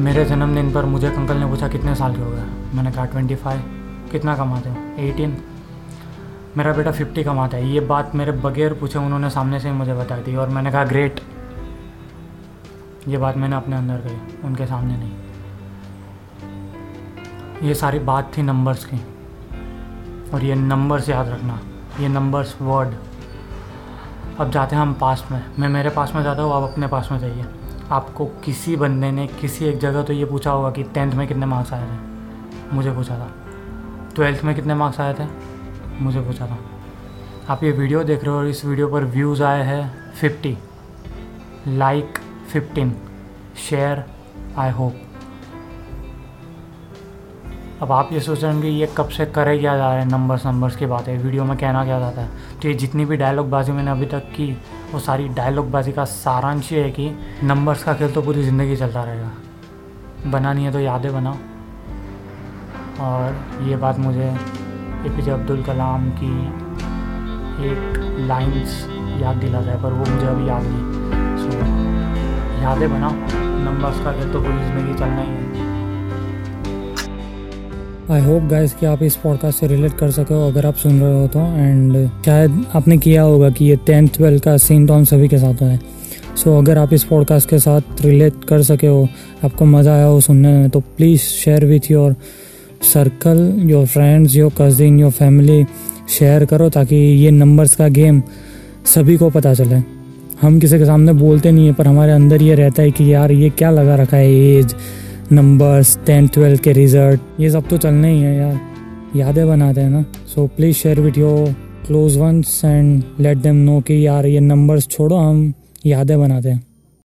मेरे जन्मदिन पर मुझे अंकल ने पूछा, कितने साल के हो गए? मैंने कहा ट्वेंटी फाइव कितना कमाते हो? एटीन मेरा बेटा फिफ्टी कमाता है। ये बात मेरे बगैर पूछे उन्होंने सामने से ही मुझे बताई थी और मैंने कहा ग्रेट ये बात मैंने अपने अंदर कही उनके सामने नहीं। ये सारी बात थी नंबर्स की। और ये नंबर्स याद रखना, ये नंबर्स वर्ड अब जाते हैं हम पास में। मैं मेरे पास में जाता हूँ, आप अपने पास में जाइए। आपको किसी बंदे ने किसी एक जगह तो ये पूछा होगा कि टेंथ में कितने मार्क्स आए थे? मुझे पूछा था। ट्वेल्थ में कितने मार्क्स आए थे? मुझे पूछा था। आप ये वीडियो देख रहे हो और इस वीडियो पर व्यूज़ आए हैं fifty. Like fifteen share I hope अब आप ये सोच रहे होंगे ये कब से करे क्या जा रहा है? नंबर्स नंबर्स की बात। है वीडियो में कहना क्या जाता है? तो ये जितनी भी डायलॉग बाजी मैंने अभी तक की वो सारी डायलॉग बाजी का सारांश ये है कि नंबर्स का खेल तो पूरी ज़िंदगी चलता रहेगा। बनानी है तो यादें बनाओ। और ये बात मुझे ए पी जे अब्दुल कलाम की एक लाइंस याद दिला जाए, पर वो मुझे अभी याद नहीं। सो यादें बनाओ। नंबर्स का खेल तो पूरी ज़िंदगी चलना ही है। आई होप गाइस कि आप इस पॉडकास्ट से रिलेट कर सके हो अगर आप सुन रहे हो तो। एंड शायद आपने किया होगा कि ये टेंथ ट्वेल्थ का सीन तो हम सभी के साथ है सो so, अगर आप इस पॉडकास्ट के साथ रिलेट कर सके हो आपको मज़ा आया हो सुनने में तो please share with your circle your friends your cousin your family share करो ताकि ये नंबर्स का गेम सभी को पता चले। हम किसी के सामने बोलते नहीं है पर हमारे अंदर ये रहता है कि यार ये क्या लगा रखा है एज नंबर्स टेंथ ट्वेल्थ के रिज़ल्ट ये सब तो चलने ही है यार। यादें बनाते हैं ना। So please share with your close ones and let them know कि यार ये नंबर्स छोड़ो, हम यादें बनाते हैं।